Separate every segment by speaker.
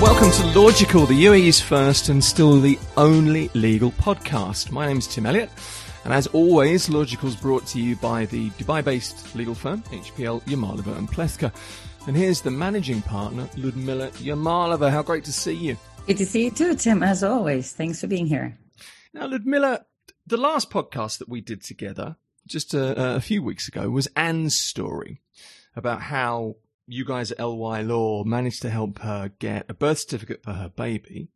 Speaker 1: Welcome to Logical, the UAE's first and still the only legal podcast. My name is Tim Elliott, and as always, Logical is brought to you by the Dubai-based legal firm HPL Yamalova and Plekhanov. And here's the managing partner, Ludmila Yamalova. How great to see you!
Speaker 2: Good to see you too, Tim. As always, thanks for being here.
Speaker 1: Now, Ludmila, the last podcast that we did together, just a, a few weeks ago, was Anne's story about how you guys at LY Law managed to help her get a birth certificate for her baby,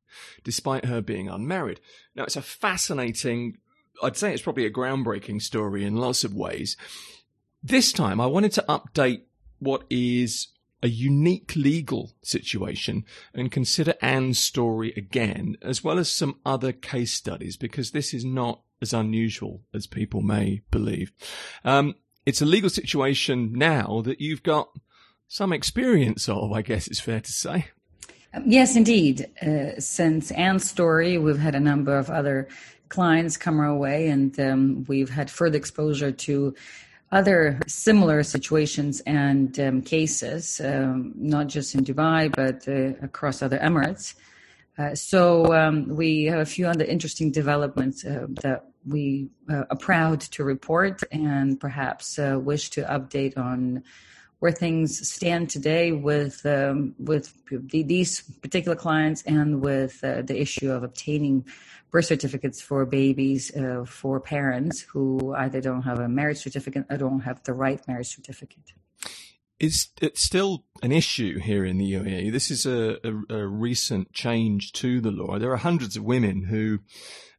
Speaker 1: despite her being unmarried. Now, it's a fascinating, I'd say it's probably a groundbreaking story in lots of ways. This time, I wanted to update what is a unique legal situation and consider Anne's story again, as well as some other case studies, because this is not as unusual as people may believe. Um, it's a legal situation now that you've got some experience of, I guess it's fair to say.
Speaker 2: Um, yes, indeed. Uh, since Anne's story, we've had a number of other clients come our way, and um, we've had further exposure to other similar situations and um, cases, um, not just in Dubai, but uh, across other Emirates. Uh, so um, we have a few other interesting developments uh, that we uh, are proud to report and perhaps uh, wish to update on where things stand today with um, with the, these particular clients and with uh, the issue of obtaining birth certificates for babies uh, for parents who either don't have a marriage certificate or don't have the right marriage certificate.
Speaker 1: It's, it's still an issue here in the UAE. This is a, a, a recent change to the law. There are hundreds of women who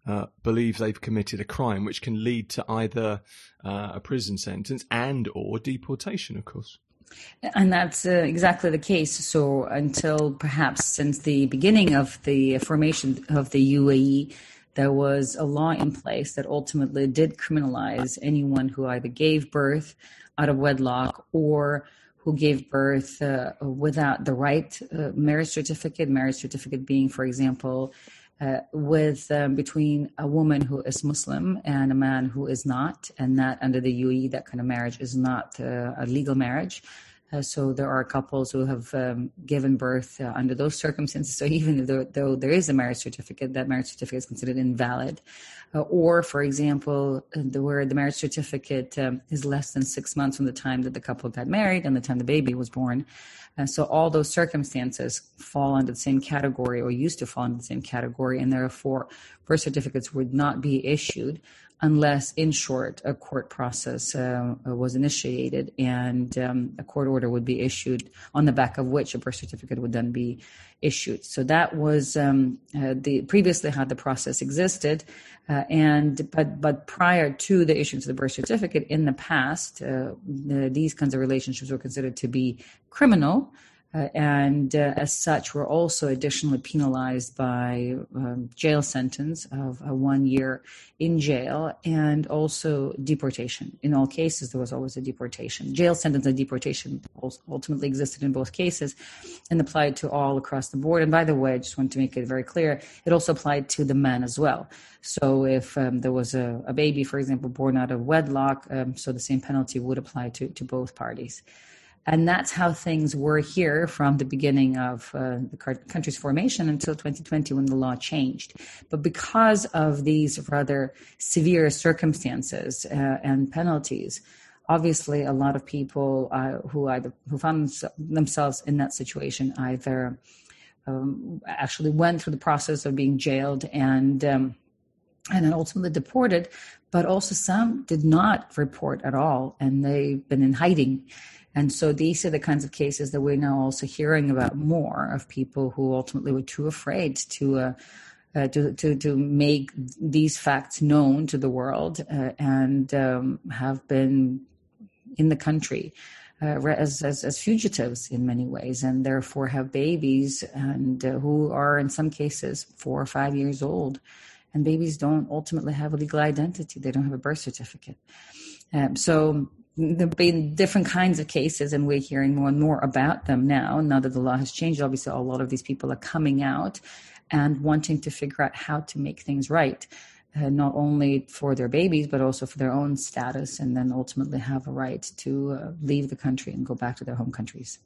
Speaker 1: uh, believe they've committed a crime, which can lead to either uh, a prison sentence and or deportation, of course.
Speaker 2: And that's uh, exactly the case. So until perhaps since the beginning of the formation of the UAE, there was a law in place that ultimately did criminalize anyone who either gave birth out of wedlock or who gave birth uh, without the right uh, marriage certificate, marriage certificate being, for example, uh, with um, between a woman who is Muslim and a man who is not, and that under the UAE, that kind of marriage is not uh, a legal marriage. Uh, so there are couples who have um, given birth uh, under those circumstances. So even though, though, there is a marriage certificate, that marriage certificate is considered invalid. Uh, or, for example, uh, the, where the marriage certificate um, is less than six months from the time that the couple got married and the time the baby was born. And so all those circumstances fall under the same category or used to fall under the same category, and therefore birth certificates would not be issued unless, in short, a court process uh, was initiated and um, a court order would be issued on the back of which a birth certificate would then be issued. So that was um, uh, the previously how the process existed, uh, and but but prior to the issuance of the birth certificate, in the past, uh, the, these kinds of relationships were considered to be criminal. Uh, and uh, as such, were also additionally penalized by um, jail sentence of uh, one year in jail and also deportation. In all cases, there was always a deportation. Jail sentence and deportation ultimately existed in both cases and applied to all across the board. And by the way, I just want to make it very clear, it also applied to the men as well. So if um, there was a, a, baby, for example, born out of wedlock, um, so the same penalty would apply to, to both parties. And that's how things were here from the beginning of uh, the country's formation until 2020 when the law changed. But because of these rather severe circumstances uh, and penalties, obviously a lot of people uh, who either who found themselves in that situation either um, actually went through the process of being jailed and um, and then ultimately deported, but also some did not report at all, and they've been in hiding and so these are the kinds of cases that we're now also hearing about more of people who ultimately were too afraid to uh, uh, to, to to make these facts known to the world uh, and um, have been in the country uh, as, as, as fugitives in many ways, and therefore have babies and uh, who are in some cases four or five years old, and babies don't ultimately have a legal identity; they don't have a birth certificate. Um, so there have been different kinds of cases, and we're hearing more and more about them now. Now that the law has changed, obviously, a lot of these people are coming out and wanting to figure out how to make things right, uh, not only for their babies, but also for their own status, and then ultimately have a right to uh, leave the country and go back to their home countries.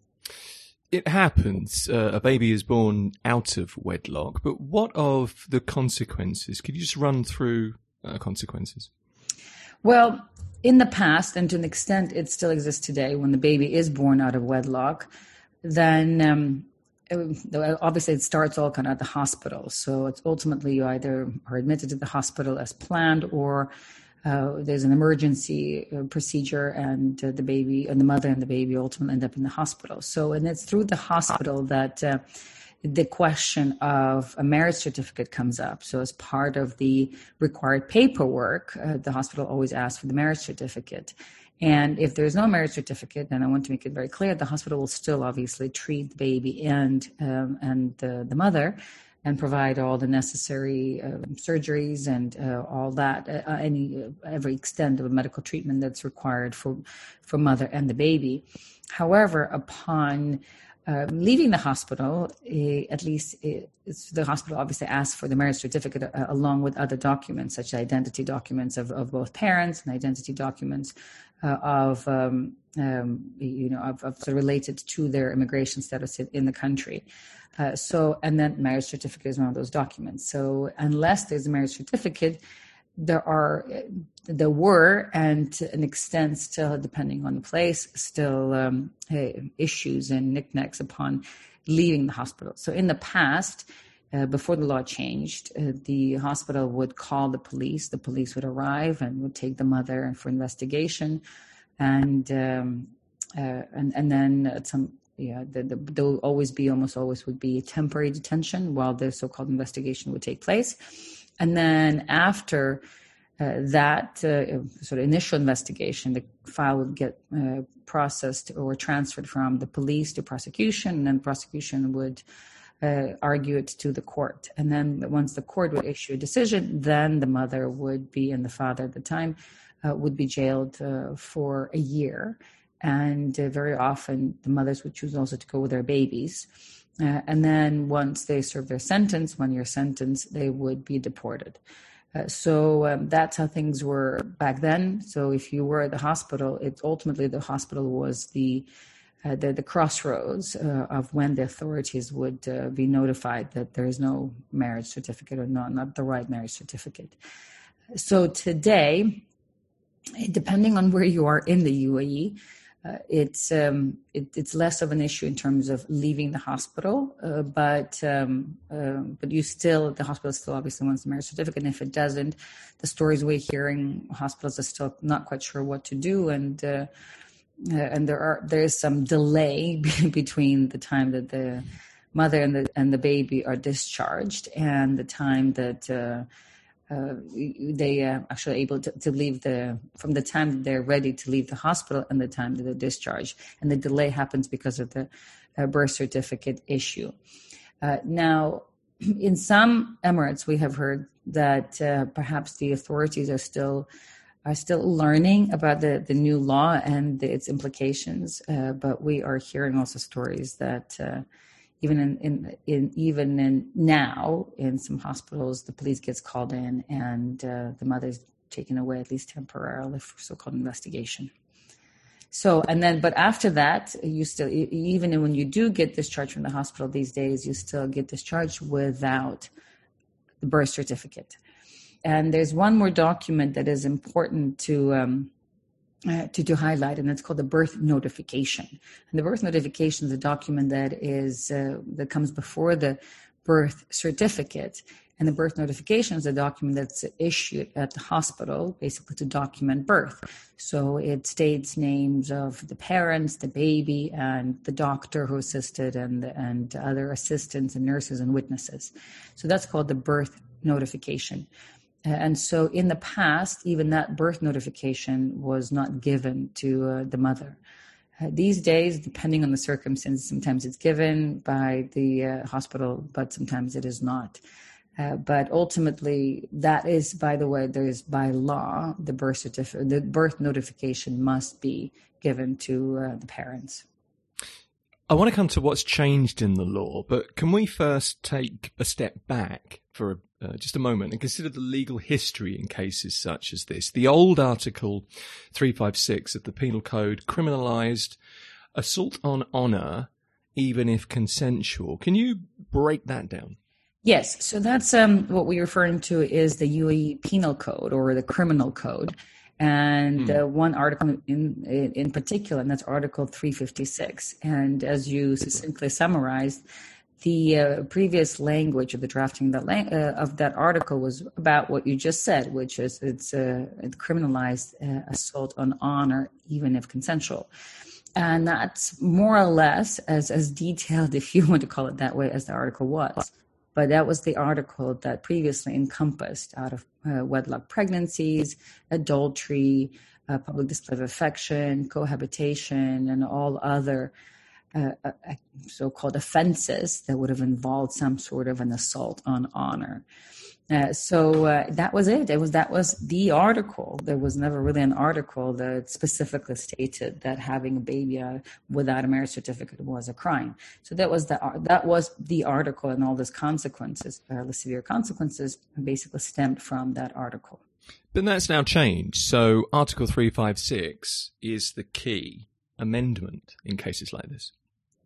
Speaker 1: it happens. Uh, a baby is born out of wedlock, but what of the consequences? Could you just run through uh, consequences?
Speaker 2: Well, in the past, and to an extent it still exists today, when the baby is born out of wedlock, then um, it, obviously it starts all kind of at the hospital. So it's ultimately you either are admitted to the hospital as planned or uh, there's an emergency uh, procedure and uh, the baby and the mother and the baby ultimately end up in the hospital. So, and it's through the hospital that uh, the question of a marriage certificate comes up. So, as part of the required paperwork, uh, the hospital always asks for the marriage certificate. And if there's no marriage certificate, then I want to make it very clear the hospital will still obviously treat the baby and um, and the, the mother and provide all the necessary uh, surgeries and uh, all that, uh, any every extent of medical treatment that's required for for mother and the baby. However, upon um, leaving the hospital, eh, at least eh, the hospital obviously asks for the marriage certificate uh, along with other documents, such as identity documents of, of both parents and identity documents uh, of, um, um, you know, of, of related to their immigration status in the country. Uh, so, and then marriage certificate is one of those documents. So, unless there's a marriage certificate, there are there were and to an extent still depending on the place still um, issues and knickknacks upon leaving the hospital. So in the past uh, before the law changed uh, the hospital would call the police the police would arrive and would take the mother for investigation. And um, uh, and and then at some yeah, the, the, there will always be almost always would be temporary detention while the so-called investigation would take place and then after uh, that uh, sort of initial investigation, the file would get uh, processed or transferred from the police to prosecution, and then prosecution would uh, argue it to the court. And then once the court would issue a decision, then the mother would be, and the father at the time, uh, would be jailed uh, for a year. And very often, the mothers would choose also to go with their babies. Uh, and then once they serve their sentence, one year sentence, they would be deported. Uh, so um, that's how things were back then. So if you were at the hospital, it's ultimately the hospital was the uh, the, the, crossroads uh, of when the authorities would uh, be notified that there is no marriage certificate or not, not the right marriage certificate. So today, depending on where you are in the UAE, uh, it's um, it, it's less of an issue in terms of leaving the hospital, uh, but um, uh, but you still the hospital still obviously wants the marriage certificate. And if it doesn't, the stories we're hearing, hospitals are still not quite sure what to do, and uh, uh, and there are there is some delay between the time that the mother and the and the baby are discharged and the time that uh, uh, they are actually able to, to, leave the from the time they're ready to leave the hospital and the time that they're discharged. And the delay happens because of the uh, birth certificate issue. Uh, now in some emirates we have heard that uh, perhaps the authorities are still are still learning about the, the new law and its implications. Uh, but we are hearing also stories that even in, in, in, even in now in some hospitals the police gets called in and uh, the mother's taken away at least temporarily for so-called investigation. So and then but after that you still even when you do get discharged from the hospital these days you still get discharged without the birth certificate. And there's one more document that is important to um, uh, to, to highlight, and it's called the birth notification. And the birth notification is a document that is uh, that comes before the birth certificate. And the birth notification is a document that's issued at the hospital, basically to document birth. So it states names of the parents, the baby, and the doctor who assisted, and and other assistants and nurses and witnesses. So that's called the birth notification. And so in the past, even that birth notification was not given to uh, the mother. Uh, these days, depending on the circumstances, sometimes it's given by the uh, hospital, but sometimes it is not. Uh, but ultimately, that is, by the way, there is by law the birth certificate, the birth notification must be given to uh, the parents.
Speaker 1: I want to come to what's changed in the law, but can we first take a step back for a uh, just a moment and consider the legal history in cases such as this. The old Article 356 of the Penal Code criminalised assault on honour even if consensual. Can you break that down?
Speaker 2: Yes, so that's um, what we're referring to is the UAE Penal Code or the Criminal Code, and mm. uh, one article in, in particular, and that's Article 356. And as you succinctly summarized, the uh, previous language of the drafting that lang- uh, of that article was about what you just said, which is it's uh, it criminalized uh, assault on honor, even if consensual, and that's more or less as as detailed, if you want to call it that way, as the article was. But that was the article that previously encompassed out of uh, wedlock pregnancies, adultery, uh, public display of affection, cohabitation, and all other uh, uh, uh, so-called offenses that would have involved some sort of an assault on honor. Uh, so uh, that was it. It was that was the article. There was never really an article that specifically stated that having a baby uh, without a marriage certificate was a crime. So that was the that was the article, and all those consequences, the severe consequences, basically stemmed from that article.
Speaker 1: But that's now changed. So Article three five six is the key amendment in cases like this.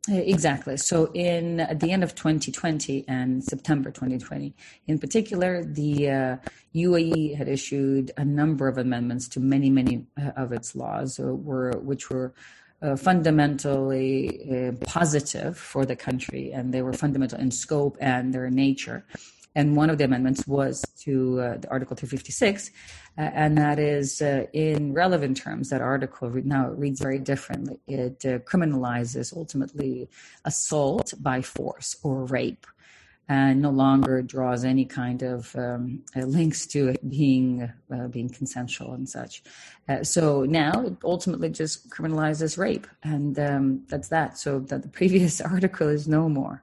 Speaker 2: Exactly. So, in at the end of 2020 and September 2020, in particular, the uh, UAE had issued a number of amendments to many, many uh, of its laws, uh, were which were uh, fundamentally uh, positive for the country, and they were fundamental in scope and their nature. And one of the amendments was to uh, the Article 256, uh, and that is uh, in relevant terms. That article re- now reads very differently. It uh, criminalizes ultimately assault by force or rape. And no longer draws any kind of um, uh, links to it being uh, being consensual and such. so now it ultimately just criminalizes rape, and um, that's that. So that the previous article is no more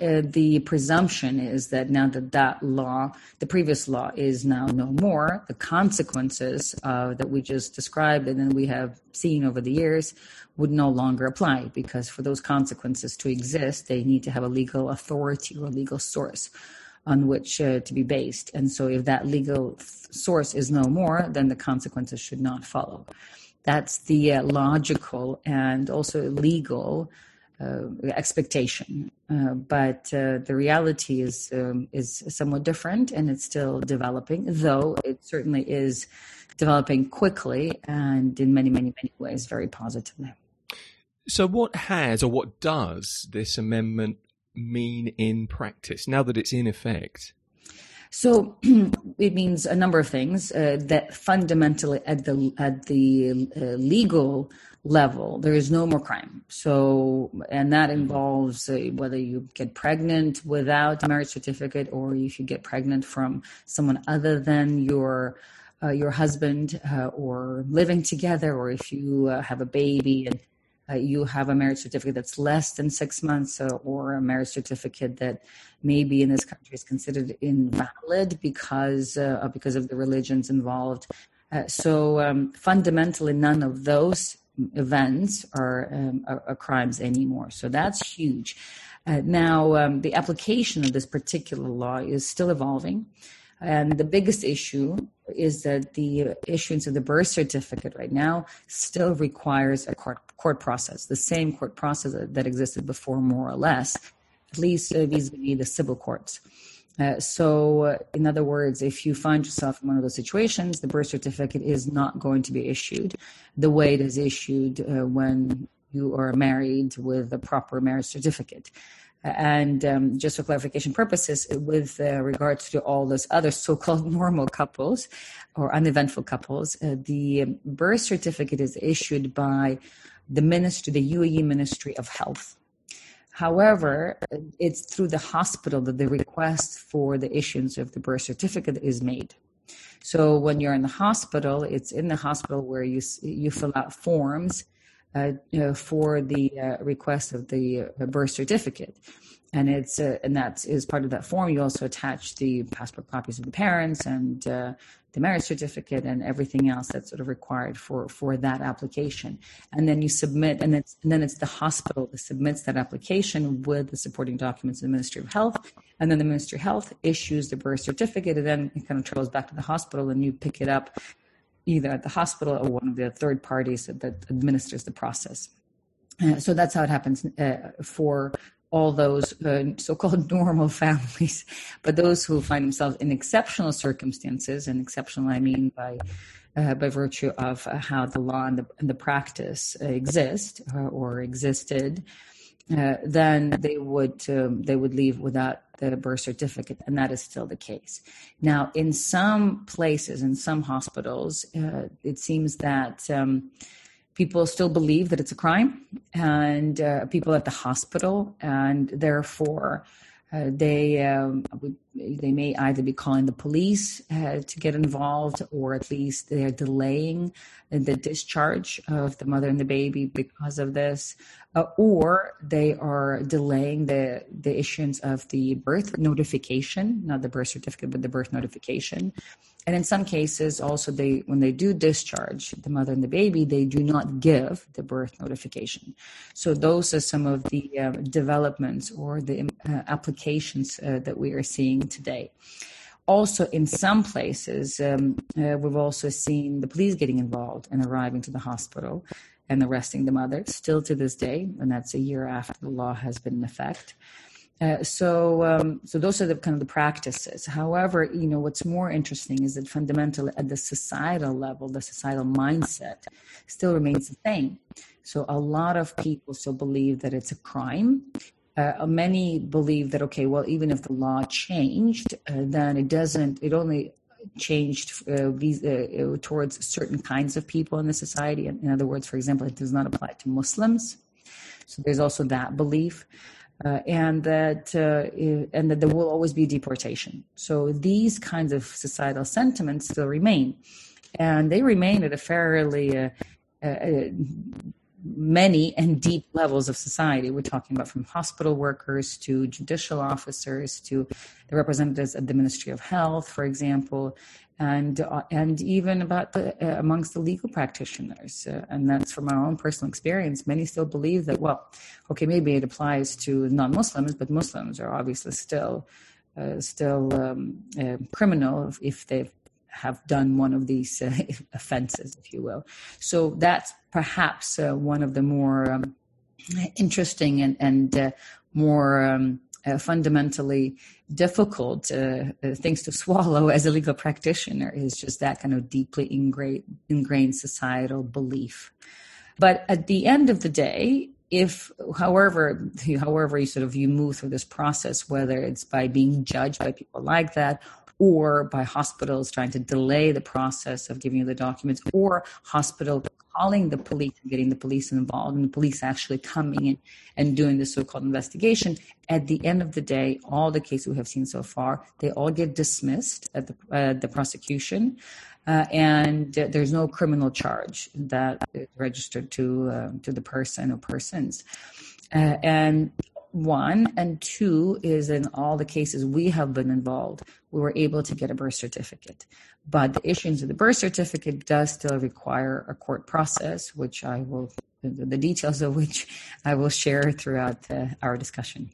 Speaker 2: uh, the presumption is that now that that law, the previous law, is now no more, the consequences uh, that we just described and then we have seen over the years would no longer apply because for those consequences to exist, they need to have a legal authority or a legal source on which uh, to be based. And so, if that legal source is no more, then the consequences should not follow. That's the uh, logical and also legal expectation. Uh, but uh, the reality is um, is somewhat different, and it's still developing. Though it certainly is developing quickly and in many, many, many ways very positively.
Speaker 1: So, what has or what does this amendment mean in practice now that it's in effect?
Speaker 2: So it means a number of things uh, that fundamentally at the at the uh, legal level. There is no more crime. So and that involves uh, whether you get pregnant without a marriage certificate or if you get pregnant from someone other than your uh, your husband uh, or living together or if you uh, have a baby and uh, you have a marriage certificate that's less than six months uh, or a marriage certificate that maybe in this country is considered invalid because because of the religions involved. So um, fundamentally none of those events are, um, are, are, crimes anymore. So that's huge. Uh, now, um, the application of this particular law is still evolving. And the biggest issue is that the issuance of the birth certificate right now still requires a court, court process, the same court process that existed before, more or less, at least vis a vis the civil courts. Uh, so, uh, in other words, if you find yourself in one of those situations, the birth certificate is not going to be issued the way it is issued uh, when you are married with a proper marriage certificate. And um, just for clarification purposes, with uh, regards to all those other so-called normal couples or uneventful couples, uh, the birth certificate is issued by the ministry, the UAE Ministry of Health. However, it's through the hospital that the request for the issuance of the birth certificate is made. So when you're in the hospital, it's in the hospital where you you fill out forms uh, for the uh, request of the uh, birth certificate, and it's uh, and that is part of that form. You also attach the passport copies of the parents and uh, the marriage certificate and everything else that's sort of required for for that application. And then you submit and, it's, and then it's the hospital that submits that application with the supporting documents to the ministry of health. And then the ministry of health issues the birth certificate and then it kind of travels back to the hospital and you pick it up either at the hospital or one of the third parties that, that administers the process. Uh, so that's how it happens uh, for all those uh, so-called normal families, but those who find themselves in exceptional circumstances, and exceptional I mean by uh, by virtue of uh, how the law and the, and the practice exist uh, or existed, uh, then they would um, they would leave without the birth certificate, and that is still the case. Now, in some places, in some hospitals, uh, it seems that. Um, people still believe that it's a crime, and uh, people at the hospital, and therefore uh, they um, they may either be calling the police uh, to get involved, or at least they're delaying the discharge of the mother and the baby because of this, uh, or they are delaying the the issuance of the birth notification, not the birth certificate, but the birth notification. And in some cases, also they when they do discharge the mother and the baby, they do not give the birth notification. So those are some of the uh, developments or the uh, applications uh, that we are seeing today. Also, in some places, um, uh, we've also seen the police getting involved and arriving to the hospital and arresting the mother, still to this day, and that's a year after the law has been in effect. Uh, so, um, so those are the kind of the practices. However, you know what's more interesting is that fundamentally at the societal level, the societal mindset still remains the same. So, a lot of people still believe that it's a crime. Uh, many believe that okay, well, even if the law changed, uh, then it doesn't. It only changed uh, uh, towards certain kinds of people in the society. In other words, for example, it does not apply to Muslims. So there's also that belief uh, and that uh, and that there will always be deportation. So these kinds of societal sentiments still remain, and they remain at a fairly uh, uh many and deep levels of society. We're talking about from hospital workers to judicial officers to the representatives of the Ministry of Health, for example, and uh, and even about the uh, amongst the legal practitioners uh, and that's from our own personal experience many still believe that well okay maybe it applies to non-muslims but muslims are obviously still uh, still um, uh, criminal if they have done one of these uh, offenses if you will so that's perhaps one of the more um, interesting and and more um, uh, fundamentally difficult uh, uh, things to swallow as a legal practitioner is just that kind of deeply ingrained, ingrained societal belief. But at the end of the day, if however however you sort of you move through this process whether it's by being judged by people like that or by hospitals trying to delay the process of giving you the documents or hospital calling the police and getting the police involved and the police actually coming in and doing the so-called investigation. At the end of the day all the cases we have seen so far they all get dismissed at the, uh, the prosecution uh, and there's no criminal charge that is registered to uh, to the person or persons. Uh, and one and two is in all the cases we have been involved we were able to get a birth certificate but the issuance of the birth certificate does still require a court process which i will the details of which i will share throughout our discussion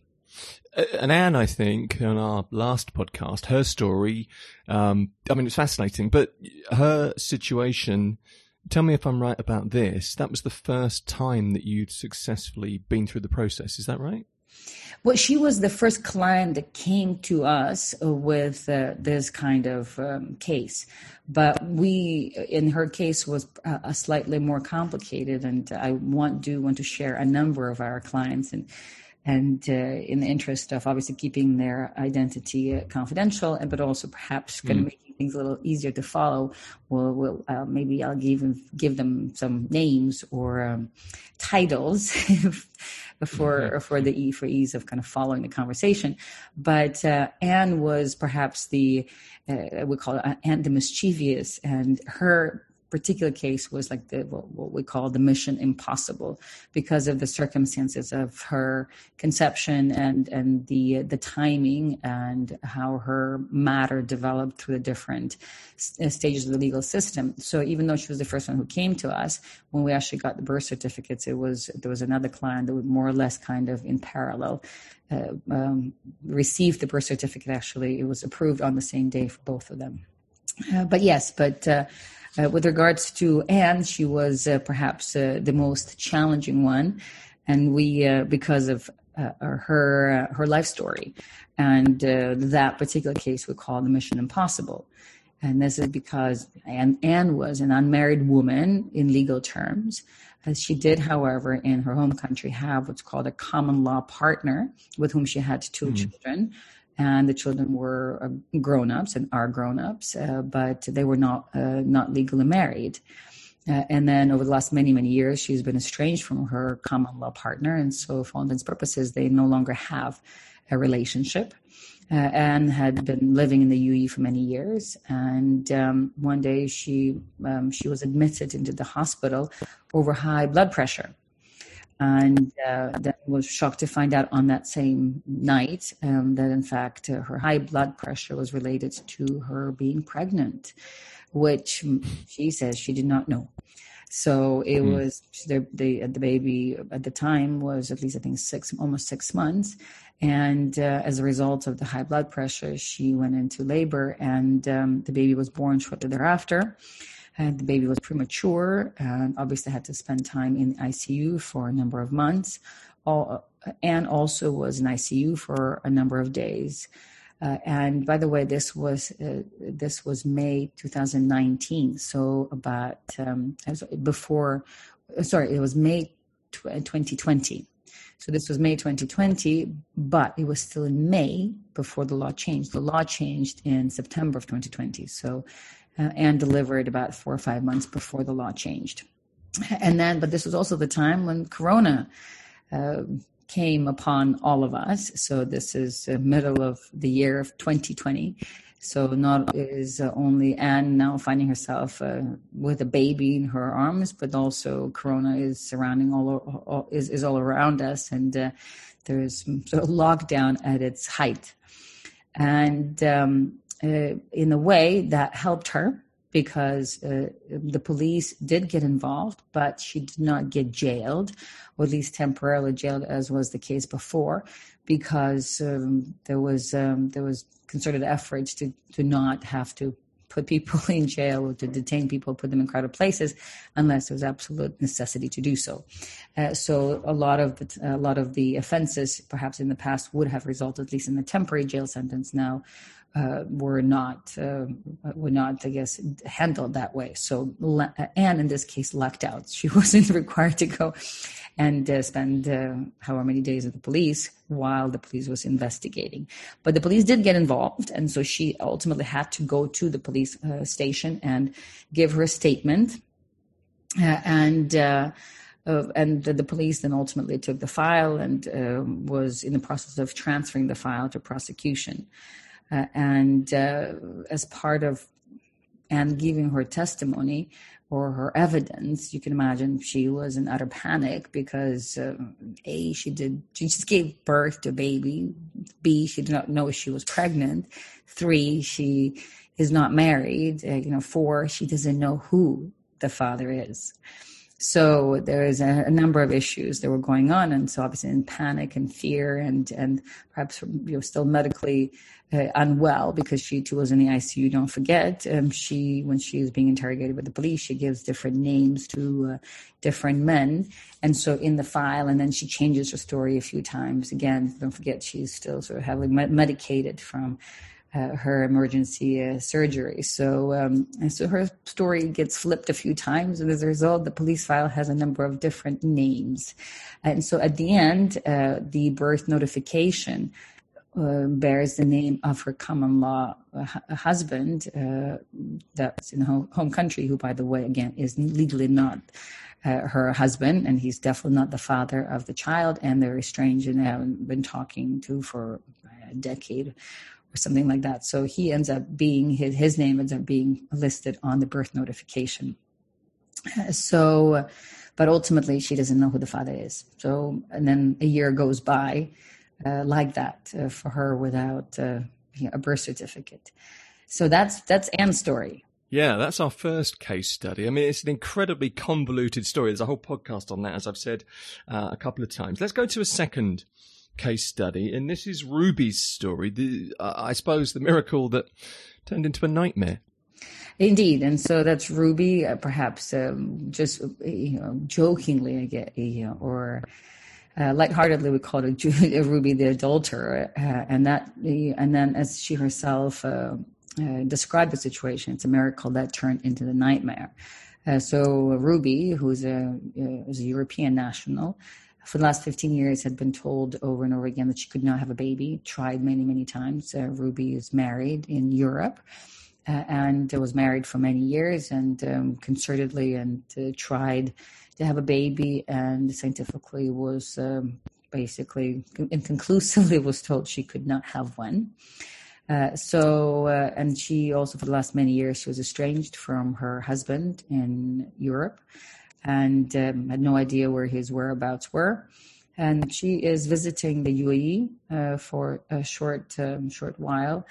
Speaker 1: and Anne, I think, on our last podcast, her story, um, I mean, it's fascinating, but her situation, tell me if I'm right about this, that was the first time that you'd successfully been through the process. Is that right?
Speaker 2: Well, she was the first client that came to us with uh, this kind of um, case, but we, in her case, was uh, a slightly more complicated. And I want do want to share a number of our clients and. And uh, in the interest of obviously keeping their identity uh, confidential, and but also perhaps kind of mm. making things a little easier to follow, we'll, we'll uh, maybe I'll give give them some names or um, titles for mm-hmm. for the e for ease of kind of following the conversation. But uh, Anne was perhaps the uh, we call it Anne the mischievous, and her particular case was like the what we call the mission impossible because of the circumstances of her conception and and the the timing and how her matter developed through the different uh, stages of the legal system. So even though she was the first one who came to us, when we actually got the birth certificates, it was there was another client that would more or less kind of in parallel uh, um, received the birth certificate. Actually, it was approved on the same day for both of them. Uh, but yes, but uh, uh, with regards to Anne, she was uh, perhaps uh, the most challenging one. and we uh, because of uh, her her life story, and uh, that particular case we call the Mission Impossible. And this is because Anne, Anne was an unmarried woman in legal terms. As she did, however, in her home country, have what's called a common law partner with whom she had 2 mm-hmm. children. And the children were uh, grown ups and are grown ups, uh, but they were not uh, not legally married. Uh, and then over the last many, many years, she's been estranged from her common law partner. And so, for all intents purposes, they no longer have a relationship. Uh, Anne had been living in the UAE for many years, and um, one day she um, she was admitted into the hospital over high blood pressure, and uh, then was shocked to find out on that same night um, that in fact uh, her high blood pressure was related to her being pregnant which she says she did not know. So it mm. was the, the the baby at the time was at least I think six almost six months, and uh, as a result of the high blood pressure, she went into labor, and um, the baby was born shortly thereafter. And the baby was premature, and obviously had to spend time in ICU for a number of months. All, and also was in ICU for a number of days. Uh, and by the way, this was uh, this was May 2019, so about um, before. Sorry, it was May 2020. So this was May 2020, but it was still in May before the law changed. The law changed in September of 2020. So, uh, and delivered about four or five months before the law changed. And then, but this was also the time when Corona uh, came upon all of us. So this is the middle of the year of 2020. So not is only Anne now finding herself uh, with a baby in her arms, but also Corona is surrounding all, all is is all around us, and uh, there's sort of lockdown at its height. And um, uh, in a way that helped her because uh, the police did get involved, but she did not get jailed, or at least temporarily jailed, as was the case before, because um, there was um, there was concerted efforts to to not have to put people in jail or to detain people, put them in crowded places, unless there was absolute necessity to do so. Uh, so a lot of the, a lot of the offenses, perhaps in the past, would have resulted at least in a temporary jail sentence. Now uh, were not uh, were not, I guess, handled that way. So Anne, in this case, lucked out. She wasn't required to go and uh, spend uh, however many days with the police while the police was investigating. But the police did get involved, and so she ultimately had to go to the police uh, station and give her statement. Uh, and uh, and the, the, police then ultimately took the file and um, was in the process of transferring the file to prosecution. Uh, and uh, as part of and giving her testimony or her evidence, you can imagine she was in utter panic because uh, a she did she just gave birth to a baby. B she did not know she was pregnant. Three she is not married. Uh, you know, four she doesn't know who the father is. So there is a, a, number of issues that were going on, and so obviously in panic and fear, and and perhaps you know still medically uh, unwell because she too was in the ICU. Don't forget, um, she when she is being interrogated by the police, she gives different names to uh, different men, and so in the file, and then she changes her story a few times. Again, don't forget, she's still sort of heavily medicated from. Uh, her emergency uh, surgery. So, um, and so her story gets flipped a few times, and as a result, the police file has a number of different names. And so, at the end, uh, the birth notification uh, bears the name of her common law uh, husband uh, that's in her home country, who, by the way, again, is legally not uh, her husband, and he's definitely not the father of the child, and they're estranged and haven't been talking to for a decade or something like that. So he ends up being, his, his name ends up being listed on the birth notification. So, but ultimately, she doesn't know who the father is. So, and then a year goes by uh, like that uh, for her without uh, you know, a birth certificate. So that's that's Anne's story.
Speaker 1: Yeah, that's our first case study. I mean, it's an incredibly convoluted story. There's a whole podcast on that, as I've said uh, a couple of times. Let's go to a second case study, and this is Ruby's story. The, uh, I suppose the miracle that turned into a nightmare.
Speaker 2: Indeed, and so that's Ruby, uh, perhaps um, just you know jokingly, I get you know, or uh, lightheartedly we called it Ruby the adulterer, uh, and that and then as she herself uh, uh, described the situation, it's a miracle that turned into the nightmare. Uh, so Ruby, who's a, is a European national, for the last 15 years had been told over and over again that she could not have a baby. Tried many many times. Ruby is married in Europe. Uh, and was married for many years and um, concertedly and uh, tried to have a baby and scientifically was um, basically inconclusively was told she could not have one. Uh, so, uh, and she also, for the last many years, she was estranged from her husband in Europe and um, had no idea where his whereabouts were. And she is visiting the UAE uh, for a short, um, short while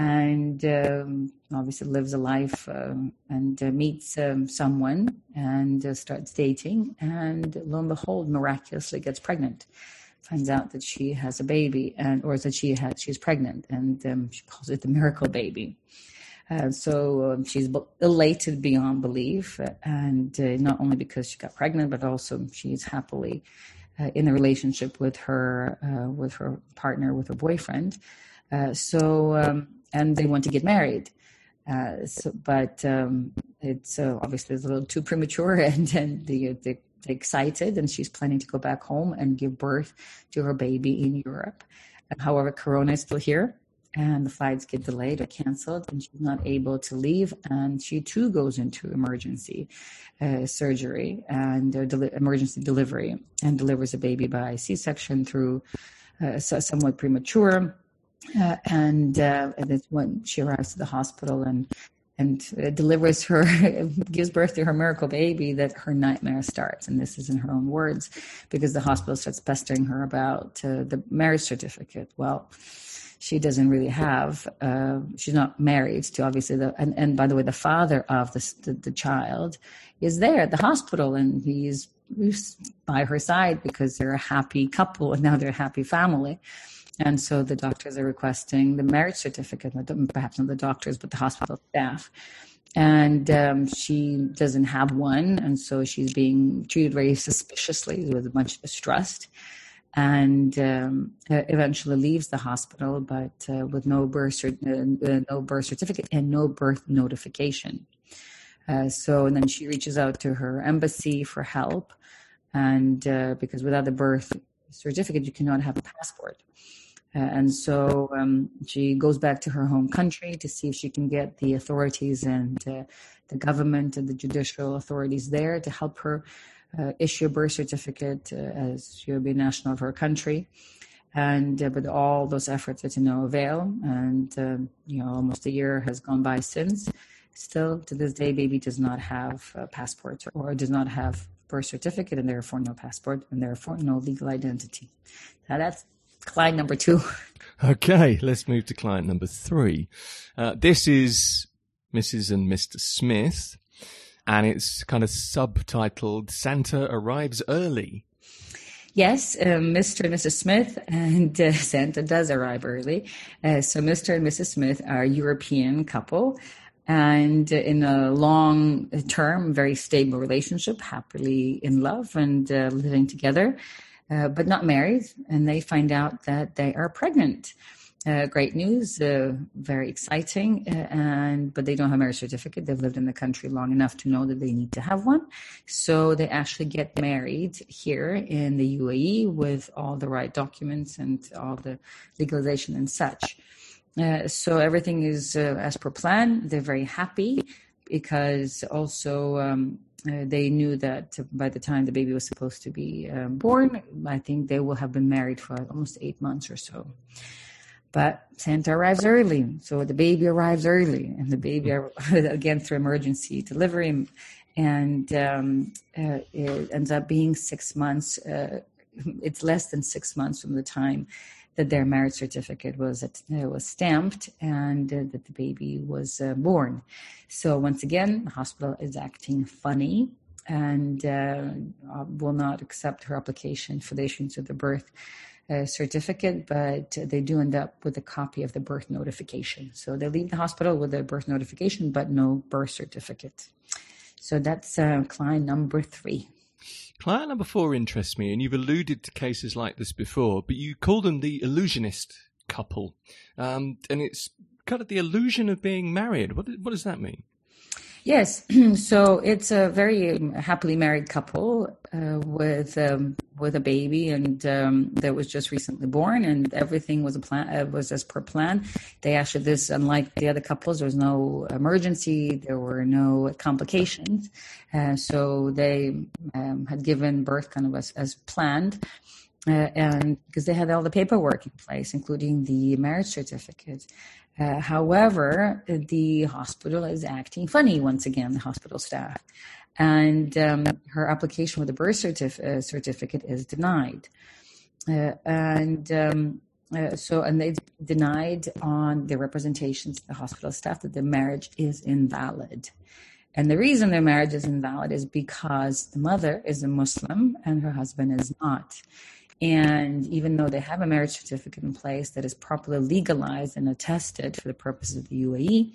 Speaker 2: and um, obviously lives a life um, and uh, meets um, someone and uh, starts dating and lo and behold miraculously gets pregnant finds out that she has a baby and or that she has she's pregnant and um, she calls it the miracle baby uh, so um, she's elated beyond belief and uh, not only because she got pregnant but also she's happily uh, in a relationship with her uh, with her partner with her boyfriend so um, and they want to get married. Uh, so, but um, it's uh, obviously a little too premature, and then they, are excited, and she's planning to go back home and give birth to her baby in Europe. However, Corona is still here, and the flights get delayed or canceled, and she's not able to leave, and she too goes into emergency uh, surgery and uh, deli- emergency delivery, and delivers a baby by C-section through uh, somewhat premature uh, and uh, it's when she arrives at the hospital and and uh, delivers her gives birth to her miracle baby that her nightmare starts. And this is in her own words because the hospital starts pestering her about uh, the marriage certificate. Well she doesn't really have uh, she's not married to obviously the and, and by the way the father of the, the, the child is there at the hospital and he's, by her side because they're a happy couple and now they're a happy family and so the doctors are requesting the marriage certificate, perhaps not the doctors, but the hospital staff. And um, she doesn't have one. And so she's being treated very suspiciously with a bunch of distrust and um, eventually leaves the hospital, but uh, with no birth, cert- uh, no birth certificate and no birth notification. Uh, so, and then she reaches out to her embassy for help, and uh, because without the birth certificate, you cannot have a passport. Uh, and so um, she goes back to her home country to see if she can get the authorities and uh, the government and the judicial authorities there to help her uh, issue a birth certificate uh, as will be national of her country. And uh, but all those efforts are to no avail. And um, you know, almost a year has gone by since. Still, to this day, baby does not have a passport or does not have birth certificate, and therefore no passport, and therefore no legal identity. Now that's client number two.
Speaker 1: Okay, let's move to client number three. Uh, this is Mrs. and Mr. Smith, and it's kind of subtitled Santa Arrives Early.
Speaker 2: Yes, uh, Mr. and Mrs. Smith, and uh, Santa does arrive early. Uh, so, Mr. and Mrs. Smith are a European couple and in a long term, very stable relationship, happily in love and uh, living together uh, but not married, and they find out that they are pregnant. Uh, great news, uh, very exciting, uh, and but they don't have marriage certificate. They've lived in the country long enough to know that they need to have one, so they actually get married here in the UAE with all the right documents and all the legalization and such. Uh, so everything is uh, as per plan. They're very happy because also um, uh, they knew that by the time the baby was supposed to be um, born, I think they will have been married for almost eight months or so. But Santa arrives early, so the baby arrives early, and the baby again through emergency delivery, and um, uh, it ends up being six months. Uh, it's less than six months from the time that their marriage certificate was uh, was stamped and uh, that the baby was uh, born. So once again, the hospital is acting funny and uh, will not accept her application for the issuance of the birth uh, certificate, but they do end up with a copy of the birth notification. So they leave the hospital with a birth notification, but no birth certificate. So that's uh, client number three.
Speaker 1: Client number four interests me, and you've alluded to cases like this before, but you call them the illusionist couple. Um, and it's kind of the illusion of being married. What, what does that mean?
Speaker 2: Yes, so it's a very happily married couple uh, with um, with a baby, and um, that was just recently born, and everything was a plan uh, was as per plan. They actually this unlike the other couples, there was no emergency, there were no complications, uh, so they um, had given birth kind of as, as planned. Uh, and because they had all the paperwork in place, including the marriage certificate. Uh, however, the hospital is acting funny once again, the hospital staff. And um, her application with a birth certif- uh, certificate is denied. Uh, and um, uh, so, and they denied on the representations the hospital staff that the marriage is invalid. And the reason their marriage is invalid is because the mother is a Muslim and her husband is not. And even though they have a marriage certificate in place that is properly legalized and attested for the purposes of the UAE,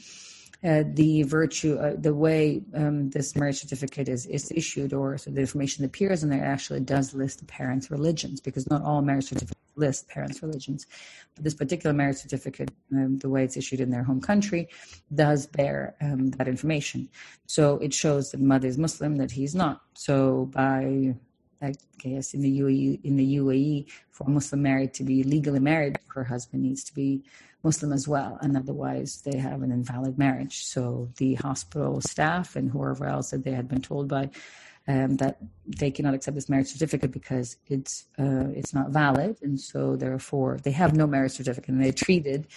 Speaker 2: uh, the virtue, uh, the way um, this marriage certificate is, is issued, or so the information that appears in there actually does list the parents' religions, because not all marriage certificates list parents' religions. But this particular marriage certificate, um, the way it's issued in their home country, does bear um, that information. So it shows that mother is Muslim, that he's not. So by I guess in the UAE, in the UAE, for a Muslim married to be legally married, her husband needs to be Muslim as well, and otherwise they have an invalid marriage. So the hospital staff and whoever else that they had been told by um, that they cannot accept this marriage certificate because it's uh, it's not valid, and so therefore they have no marriage certificate, and they're treated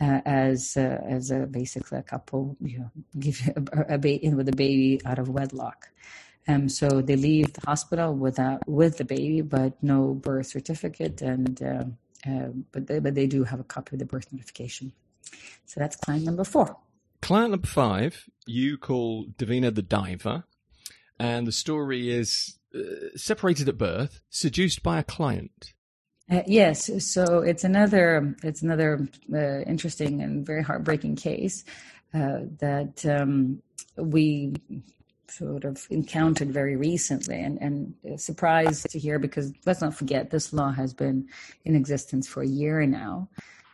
Speaker 2: uh, as uh, as a basically a couple, you know, give a, a baby with a baby out of wedlock. Um, so they leave the hospital without with the baby, but no birth certificate, and uh, uh, but they, but they do have a copy of the birth notification. So that's client number four.
Speaker 1: Client number five, you call Davina the diver, and the story is uh, separated at birth, seduced by a client.
Speaker 2: Uh, yes, so it's another it's another uh, interesting and very heartbreaking case uh, that um, we sort of encountered very recently and, and surprised to hear because let's not forget this law has been in existence for a year now.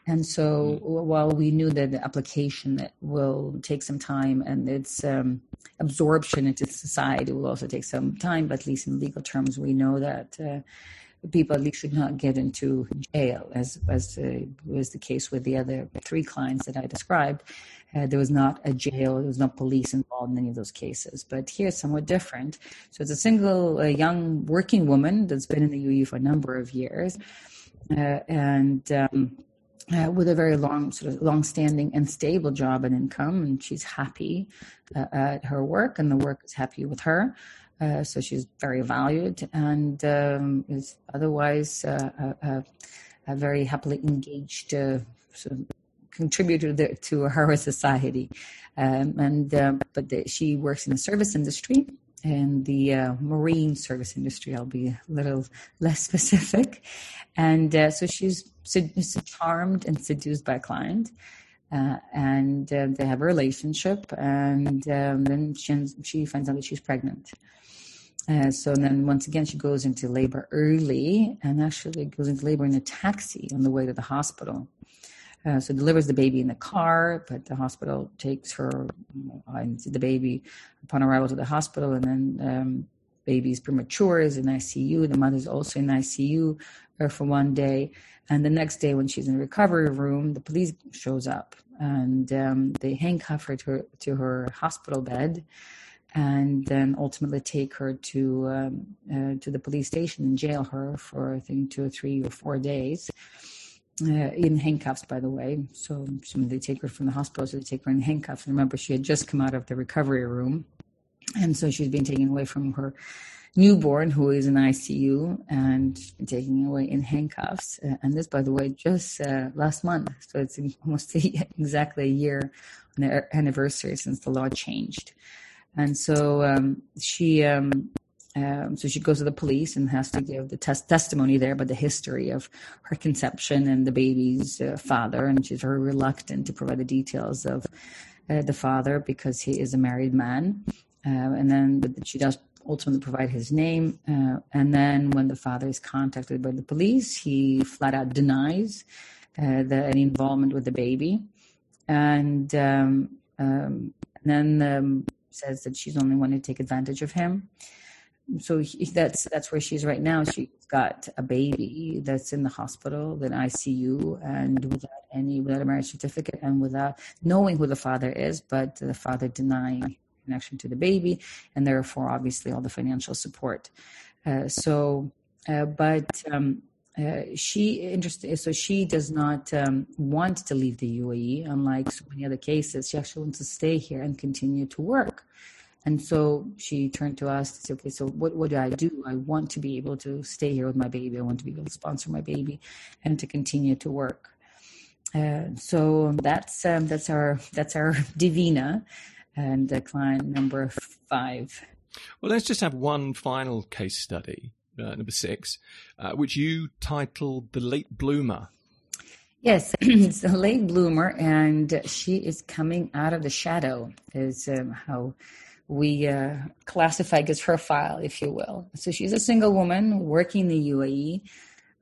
Speaker 2: And so mm-hmm. while we knew that the application will take some time and its um, absorption into society will also take some time, but at least in legal terms, we know that uh, people at least should not get into jail, as as uh, was the case with the other three clients that I described. Uh, there was not a jail, there was no police involved in any of those cases. But here, it's somewhat different. So it's a single, young working woman that's been in the UAE for a number of years, uh, and. Um, uh, with a very long, sort of long-standing and stable job and income, and she's happy uh, at her work, and the work is happy with her. Uh, so she's very valued and um, is otherwise a, a, a, very happily engaged sort of contributor to her society. Um, and uh, but the, she works in the service industry and the uh, marine service industry. I'll be a little less specific. And so she's charmed and seduced by a client. Uh, and uh, they have a relationship, and um, then she, she finds out that she's pregnant. Uh, so then once again, she goes into labor early and actually goes into labor in a taxi on the way to the hospital. Uh, so delivers the baby in the car, but the hospital takes her and the baby upon arrival to the hospital, and then um, is premature is in ICU. The mother's also in ICU uh, for one day, and the next day when she's in the recovery room, the police shows up and um, they handcuff her to her, to her hospital bed and then ultimately take her to um, uh, to the police station and jail her for I think two or three or four days. Uh, in handcuffs, by the way. So, they take her from the hospital, so they take her in handcuffs. Remember, she had just come out of the recovery room, and so she's being taken away from her newborn, who is in ICU, and taken away in handcuffs. Uh, and this, by the way, just uh, last month. So it's almost exactly a year on the anniversary since the law changed. And so um, she, um, um, so she goes to the police and has to give the test testimony there about the history of her conception and the baby's uh, father, and she's very reluctant to provide the details of uh, the father because he is a married man. Uh, and then she does ultimately provide his name. Uh, and then when the father is contacted by the police, he flat out denies uh, the, any involvement with the baby. And, um, um, then um, says that she's only wanting to take advantage of him. So he, that's that's where she's right now. She's got a baby that's in the hospital, in ICU, and without any without a marriage certificate and without knowing who the father is, but the father denying connection to the baby, and therefore, obviously, all the financial support. Uh, so, uh, but um, uh, she interested, so she does not um, want to leave the UAE, unlike so many other cases. She actually wants to stay here and continue to work. And so she turned to us to say, okay, so what, what do I do? I want to be able to stay here with my baby. I want to be able to sponsor my baby and to continue to work. Uh, so that's um, that's our that's our Divina and uh, client number five.
Speaker 1: Well, let's just have one final case study, uh, number six, uh, which you titled "The Late Bloomer."
Speaker 2: Yes, it's a late bloomer, and she is coming out of the shadow. Is um, how we uh, classify as her file, if you will. So she's a single woman working in the UAE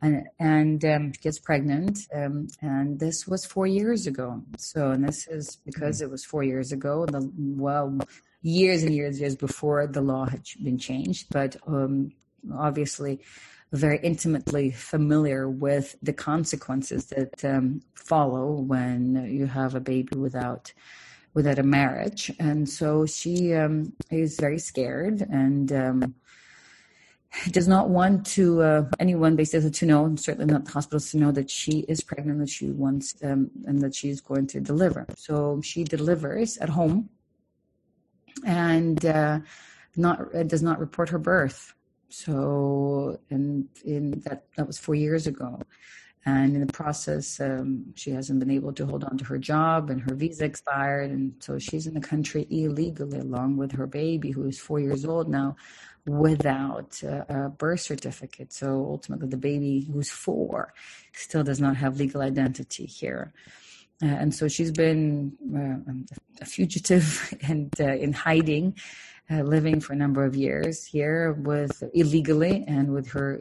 Speaker 2: and, and um, gets pregnant. Um, and this was four years ago. So, and this is because it was four years ago, the, well, years and years, years before the law had been changed. But um, obviously, very intimately familiar with the consequences that um, follow when you have a baby without without a marriage and so she um, is very scared and um, does not want to uh, anyone basically to know, certainly not the hospitals to know that she is pregnant, that she wants um, and that she's going to deliver. So she delivers at home, and uh, not uh, does not report her birth. So and in that that was four years ago, and in the process, um, she hasn't been able to hold on to her job, and her visa expired, and so she's in the country illegally along with her baby, who is four years old now without a birth certificate. So ultimately, the baby who's four still does not have legal identity here. Uh, and so she's been uh, a fugitive and uh, in hiding, uh, living for a number of years here with illegally and with her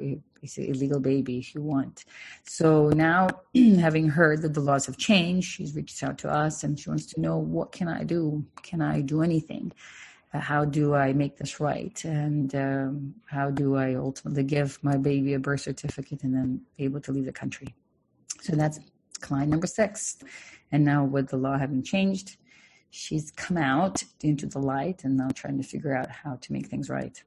Speaker 2: illegal baby, if you want. So now, having heard that the laws have changed, she's reached out to us and she wants to know what can I do? Can I do anything? how do I make this right? And um, how do I ultimately give my baby a birth certificate and then be able to leave the country? So that's client number six. And now, with the law having changed, she's come out into the light and now trying to figure out how to make things right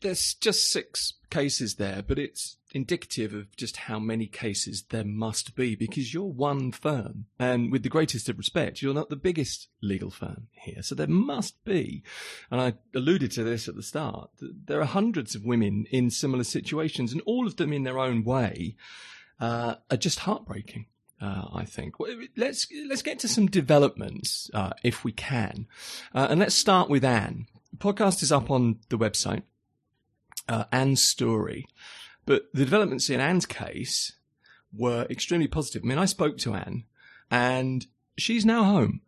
Speaker 1: there's just six cases there, but it's indicative of just how many cases there must be because you're one firm. And with the greatest of respect, you're not the biggest legal firm here. So there must be, and I alluded to this at the start, there are hundreds of women in similar situations and all of them in their own way uh, are just heartbreaking. Uh, I think. Let's let's get to some developments uh, if we can, uh, and let's start with Anne. The podcast is up on the website uh, Anne's story. But the developments in Anne's case were extremely positive. I mean, I spoke to Anne and she's now home.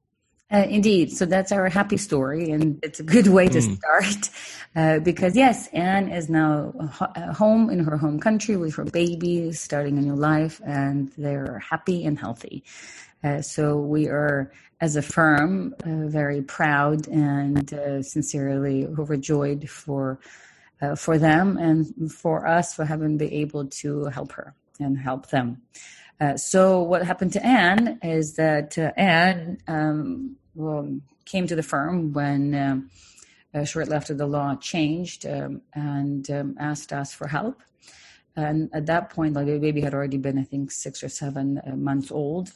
Speaker 2: Uh, indeed. So that's our happy story, and it's a good way to mm. start uh, because, yes, Anne is now uh, home in her home country with her baby, starting a new life, and they're happy and healthy. Uh, so we are, as a firm, uh, very proud and uh, sincerely overjoyed for uh, for them and for us for having been able to help her and help them. Uh, so what happened to Anne is that uh, Anne um, well, came to the firm when um, uh, shortly after the law changed um, and um, asked us for help. And at that point, like the baby had already been, I think, six or seven uh, months old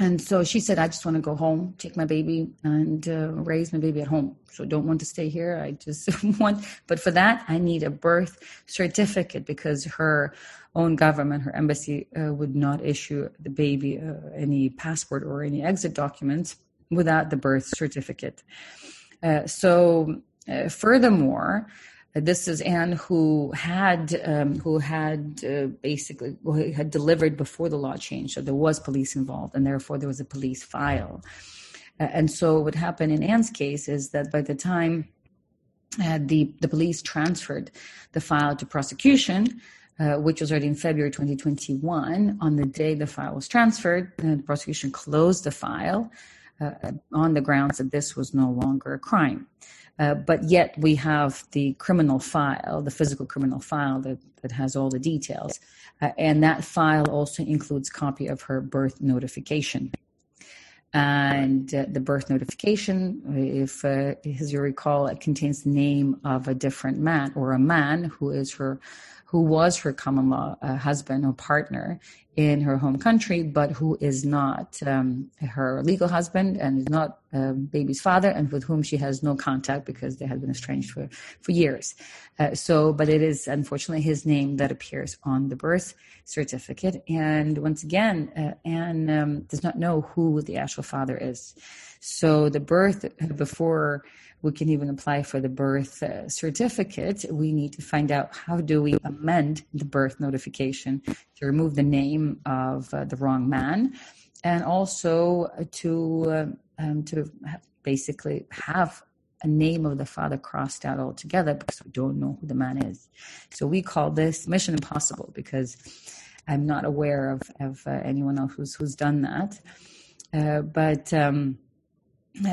Speaker 2: and so she said, I just want to go home, take my baby, and uh, raise my baby at home. So don't want to stay here. I just want, but for that, I need a birth certificate because her own government, her embassy, uh, would not issue the baby uh, any passport or any exit documents without the birth certificate. Uh, so, uh, furthermore, this is Anne who had um, who had uh, basically who had delivered before the law changed, so there was police involved, and therefore there was a police file. Uh, and so what happened in Anne's case is that by the time uh, the, the police transferred the file to prosecution, uh, which was already in February 2021. On the day the file was transferred, the prosecution closed the file uh, on the grounds that this was no longer a crime. Uh, but yet we have the criminal file, the physical criminal file that, that has all the details. Uh, and that file also includes copy of her birth notification and uh, the birth notification, if uh, as you recall, it contains the name of a different man or a man who is her, who was her common law uh, husband or partner, in her home country, but who is not um, her legal husband and is not um, baby's father, and with whom she has no contact because they had been estranged for for years. Uh, so, but it is unfortunately his name that appears on the birth certificate. And once again, uh, Anne um, does not know who the actual father is. So the birth before we can even apply for the birth uh, certificate, we need to find out how do we amend the birth notification to remove the name of uh, the wrong man, and also to um, um to basically have a name of the father crossed out altogether because we don't know who the man is. So we call this mission impossible because I'm not aware of, of uh, anyone else who's who's done that. Uh, but um,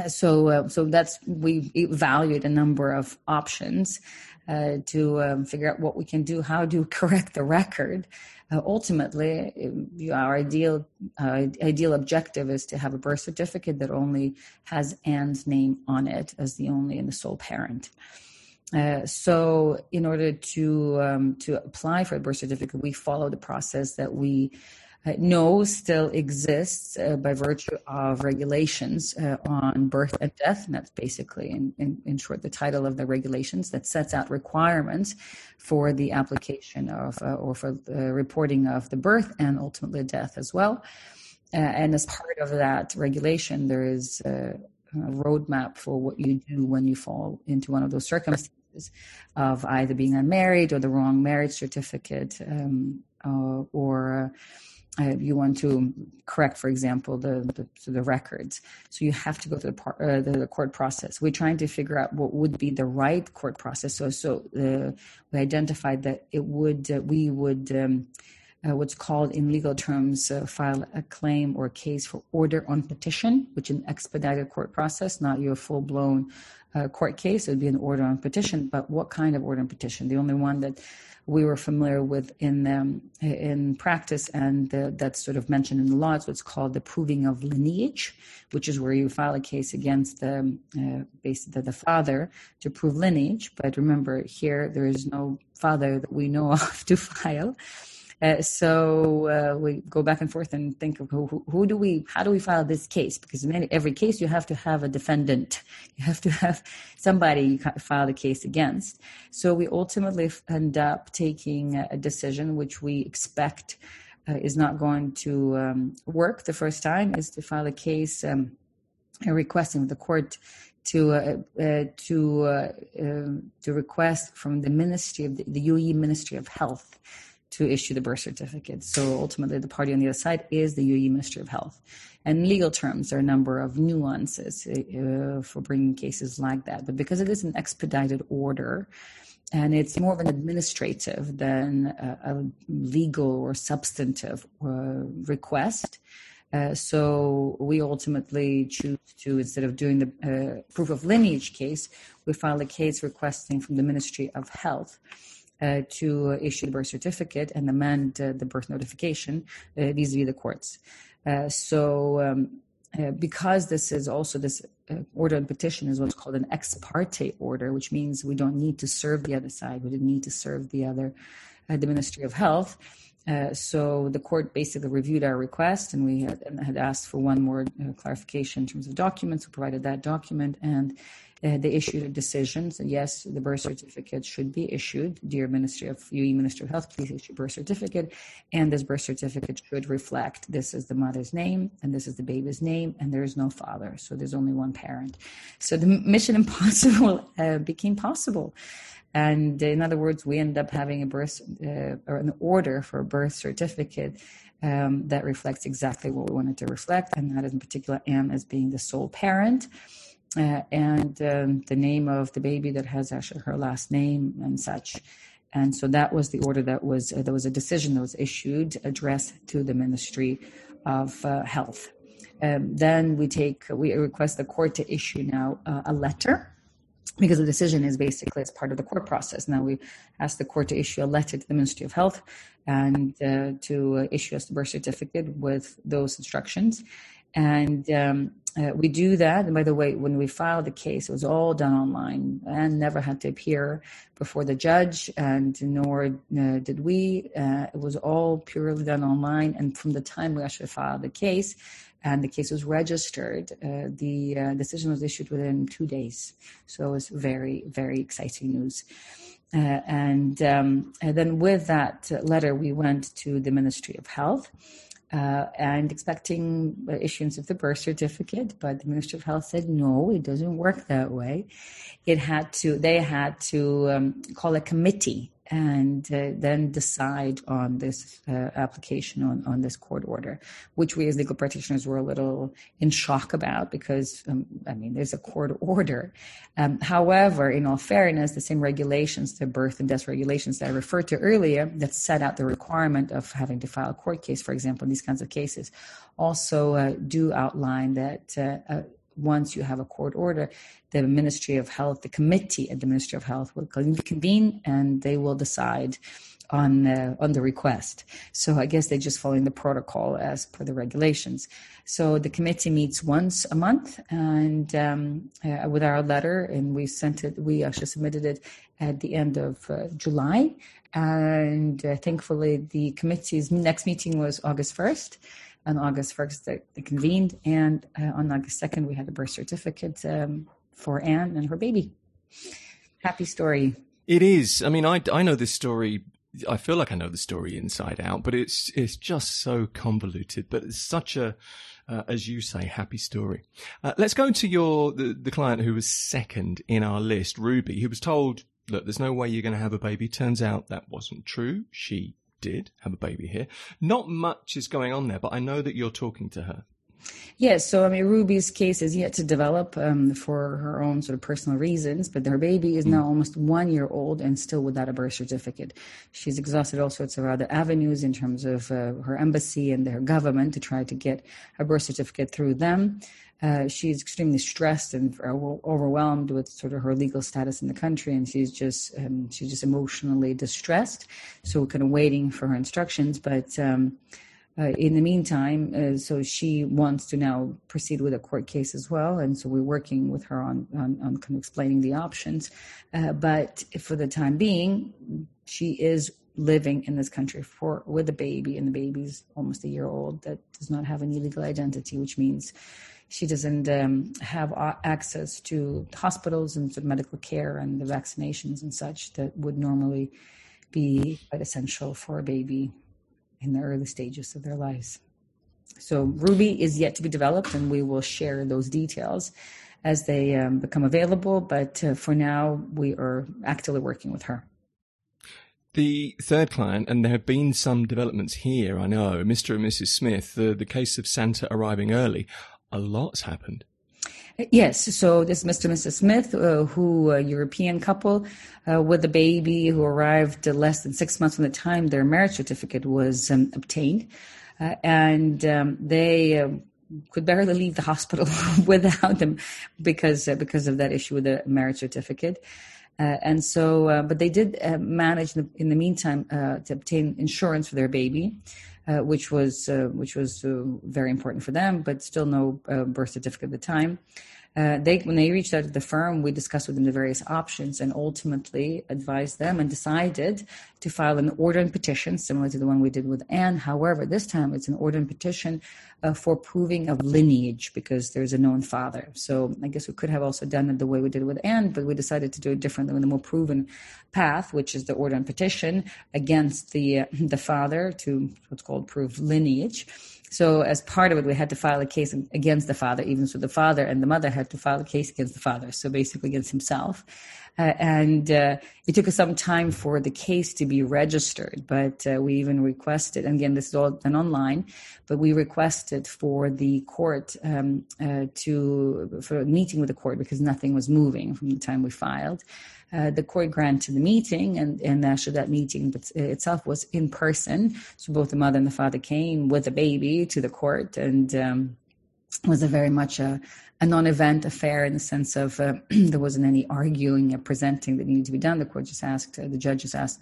Speaker 2: so uh, so that's we evaluate a number of options uh, to um, figure out what we can do how to correct the record. Uh, ultimately our ideal uh, ideal objective is to have a birth certificate that only has Anne's name on it as the only and the sole parent. Uh, so in order to um, to apply for a birth certificate we follow the process that we uh, no still exists uh, by virtue of regulations uh, on birth and death. And that's basically, in, in, in, short, the title of the regulations that sets out requirements for the application of or for the reporting of the birth and ultimately death as well. And as part of that regulation, there is a, a roadmap for what you do when you fall into one of those circumstances of either being unmarried or the wrong marriage certificate um, uh, or uh, you want to correct, for example, the, the, the records. So you have to go through the, par- uh, the, the, court process. We're trying to figure out what would be the right court process. So so uh, we identified that it would uh, we would um, uh, what's called in legal terms uh, file a claim or a case for order on petition, which is an expedited court process, not your full blown court case. It would be an order on petition. But what kind of order on petition? The only one that we were familiar with in in practice, and uh, that's sort of mentioned in the law. It's what's called the proving of lineage, which is where you file a case against the uh, basically the father to prove lineage. But remember, here there is no father that we know of to file. Uh, so uh, we go back and forth and think of who, who, do we, how do we file this case? Because in every case, you have to have a defendant. You have to have somebody you file the case against. So we ultimately end up taking a decision which we expect uh, is not going to um, work the first time is to file a case um, requesting the court to uh, uh, to uh, um, to request from the Ministry of the, the UAE Ministry of Health to issue the birth certificate. So ultimately, the party on the other side is the UAE Ministry of Health. And legal terms, there are a number of nuances uh, for bringing cases like that. But because it is an expedited order, and it's more of an administrative than a, a legal or substantive uh, request. Uh, so we ultimately choose to, instead of doing the uh, proof of lineage case, we file a case requesting from the Ministry of Health uh, to issue the birth certificate and amend uh, the birth notification uh, vis-a-vis the courts. Uh, so um, uh, because this is also this uh, order and petition is what's called an ex parte order, which means we don't need to serve the other side. We don't need to serve the other, the Ministry of Health. Uh, so the court basically reviewed our request, and we had, had asked for one more uh, clarification in terms of documents. We provided that document, and uh, they issued a decision. So yes, the birth certificate should be issued. Dear Ministry of UAE Ministry of Health, please issue birth certificate, and this birth certificate should reflect this is the mother's name and this is the baby's name, and there is no father, so there's only one parent. So the mission impossible uh, became possible. And in other words, we end up having a birth uh, or an order for a birth certificate um, that reflects exactly what we wanted to reflect, and that in particular Anne as being the sole parent. Uh, and um, the name of the baby that has actually her last name and such. And so that was the order that was uh, there was a decision that was issued addressed to the Ministry of uh, Health. Um, then we take we request the court to issue now uh, a letter because the decision is basically as part of the court process. Now we ask the court to issue a letter to the Ministry of Health and uh, to issue us the birth certificate with those instructions. And um, uh, we do that. And by the way, when we filed the case, it was all done online and never had to appear before the judge, and nor uh, did we. Uh, it was all purely done online. And from the time we actually filed the case, and the case was registered, uh, the uh, decision was issued within two days. So it was very, very exciting news. Uh, and, um, and, then with that letter, we went to the Ministry of Health uh, and expecting issuance of the birth certificate, but the Ministry of Health said no, it doesn't work that way. It had to, they had to um, call a committee and uh, then decide on this uh, application on, on this court order, which we as legal practitioners were a little in shock about because, um, I mean, there's a court order. Um, however, in all fairness, the same regulations, the birth and death regulations that I referred to earlier that set out the requirement of having to file a court case, for example, in these kinds of cases, also uh, do outline that uh, uh, once you have a court order, the Ministry of Health, the committee at the Ministry of Health will convene and they will decide on on the request. So I guess they're just following the protocol as per the regulations. So the committee meets once a month, and um, uh, with our letter, and we sent it. We actually submitted it at the end of uh, July, and uh, thankfully the committee's next meeting was August first on August 1st, they, convened, and uh, on August 2nd, we had a birth certificate um, for Anne and her baby. Happy story.
Speaker 1: It is. I mean, I, I know this story. I feel like I know the story inside out, but it's it's just so convoluted. But it's such a, uh, as you say, happy story. Uh, let's go to your the, the client who was second in our list, Ruby, who was told, "Look, there's no way you're going to have a baby." Turns out that wasn't true. She did have a baby here. Not much is going on there, but I know that you're talking to her.
Speaker 2: Yes, so I mean, Ruby's case is yet to develop um, for her own sort of personal reasons, but her baby is now mm. almost one year old and still without a birth certificate. She's exhausted all sorts of other avenues in terms of uh, her embassy and their government to try to get a birth certificate through them. Uh, she's extremely stressed and overwhelmed with sort of her legal status in the country, and she's just um, she's just emotionally distressed. So we're kind of waiting for her instructions, but. Um, uh, in the meantime, uh, so she wants to now proceed with a court case as well, and so we're working with her on on, on kind of explaining the options. Uh, but for the time being, she is living in this country for with a baby, and the baby's almost a year old that does not have any legal identity, which means she doesn't um, have access to hospitals and of medical care and the vaccinations and such that would normally be quite essential for a baby in the early stages of their lives. So Ruby is yet to be developed, and we will share those details as they um, become available. But uh, for now, we are actively working with her.
Speaker 1: The third client, and there have been some developments here, I know, Mr. and Mrs. Smith, the, the case of Santa arriving early a lot's happened.
Speaker 2: Yes, so this Mr. and Mrs. Smith, uh, who a European couple uh, with a baby who arrived less than six months from the time their marriage certificate was um, obtained, uh, and um, they um, could barely leave the hospital without them because uh, because of that issue with the marriage certificate. Uh, and so, uh, but they did manage in the, in the meantime to obtain insurance for their baby uh, which was uh, which was uh, very important for them, but still no uh, birth certificate at the time. Uh, they when they reached out to the firm, we discussed with them the various options and ultimately advised them and decided to file an order and petition similar to the one we did with Anne. However, this time it's an order and petition uh, for proving of lineage because there's a known father. So I guess we could have also done it the way we did with Anne, but we decided to do it differently with a more proven path, which is the order and petition against the uh, the father to what's called prove lineage. So as part of it, we had to file a case against the father, even so the father and the mother had to file a case against the father. So basically against himself. Uh, and uh, it took us some time for the case to be registered, but uh, we even requested, and again, this is all done online, but we requested for the court um, uh, to, for a meeting with the court because nothing was moving from the time we filed. Uh, the court granted the meeting, and, and actually that meeting itself was in person. So both the mother and the father came with the baby to the court, and um, was a very much a, a non-event affair in the sense of uh, there wasn't any arguing or presenting that needed to be done. The court just asked, uh, the judge just asked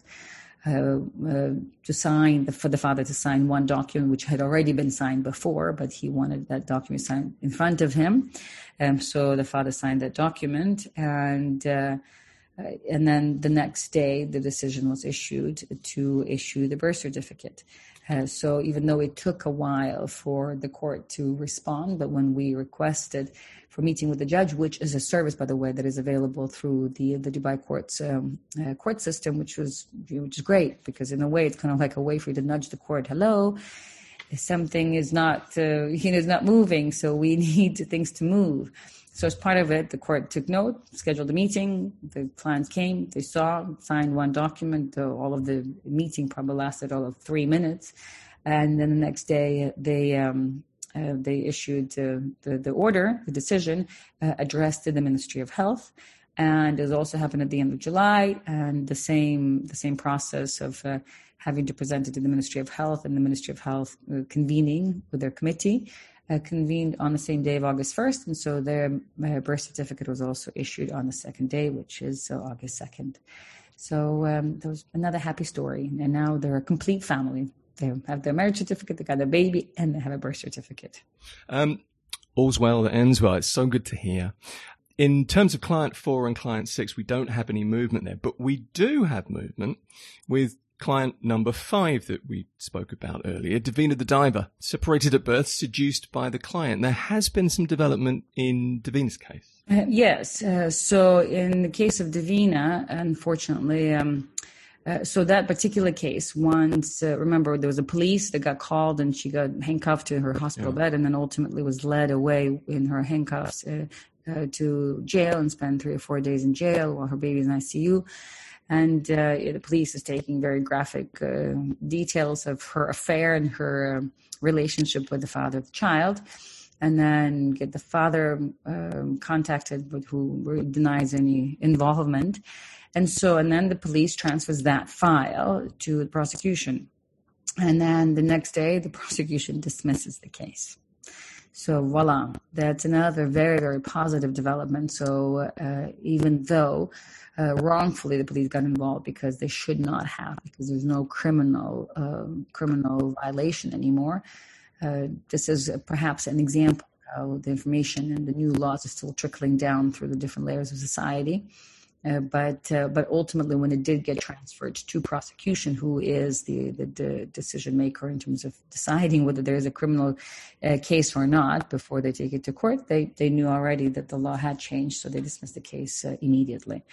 Speaker 2: uh, uh to sign the, for the father to sign one document which had already been signed before, but he wanted that document signed in front of him. Um, so the father signed that document, and uh, and then the next day the decision was issued to issue the birth certificate. Uh, so even though it took a while for the court to respond, but when we requested for meeting with the judge, which is a service, by the way, that is available through the the Dubai courts um, uh, court system, which was which is great because in a way it's kind of like a way for you to nudge the court. Hello, something is not uh, you know is not moving, so we need things to move. So as part of it, the court took note, scheduled a meeting. The clients came, they saw, signed one document. All of the meeting probably lasted all of three minutes, and then the next day they um, uh, they issued uh, the the order, the decision uh, addressed to the Ministry of Health, and it also happened at the end of July, and the same the same process of. Uh, having to present it to the Ministry of Health and the Ministry of Health uh, convening with their committee uh, convened on the same day of August 1st, and so their uh, birth certificate was also issued on the second day, which is uh, August 2nd. So um, there was another happy story, and now they're a complete family. They have their marriage certificate, they got a baby, and they have a birth certificate. Um,
Speaker 1: all's well that ends well. It's so good to hear. In terms of client four and client six, we don't have any movement there, but we do have movement with client number five that we spoke about earlier, Davina the diver, separated at birth, seduced by the client. There has been some development in Davina's case.
Speaker 2: Uh, yes. Uh, so in the case of Davina, unfortunately, um, uh, so that particular case, once uh, remember there was a police that got called and she got handcuffed to her hospital yeah. bed, and then ultimately was led away in her handcuffs uh, uh, to jail and spent three or four days in jail while her baby is in ICU and uh, the police is taking very graphic uh, details of her affair and her um, relationship with the father of the child and then get the father um, contacted but who denies any involvement. And so and then the police transfers that file to the prosecution. And then the next day the prosecution dismisses the case so voila that's another very very positive development so uh, even though uh, wrongfully the police got involved because they should not have because there's no criminal um, criminal violation anymore. Uh, this is perhaps an example of how the information and the new laws are still trickling down through the different layers of society. Uh, but uh, but ultimately, when it did get transferred to prosecution, who is the, the, the decision maker in terms of deciding whether there is a criminal uh, case or not before they take it to court, they they knew already that the law had changed, so they dismissed the case uh, immediately.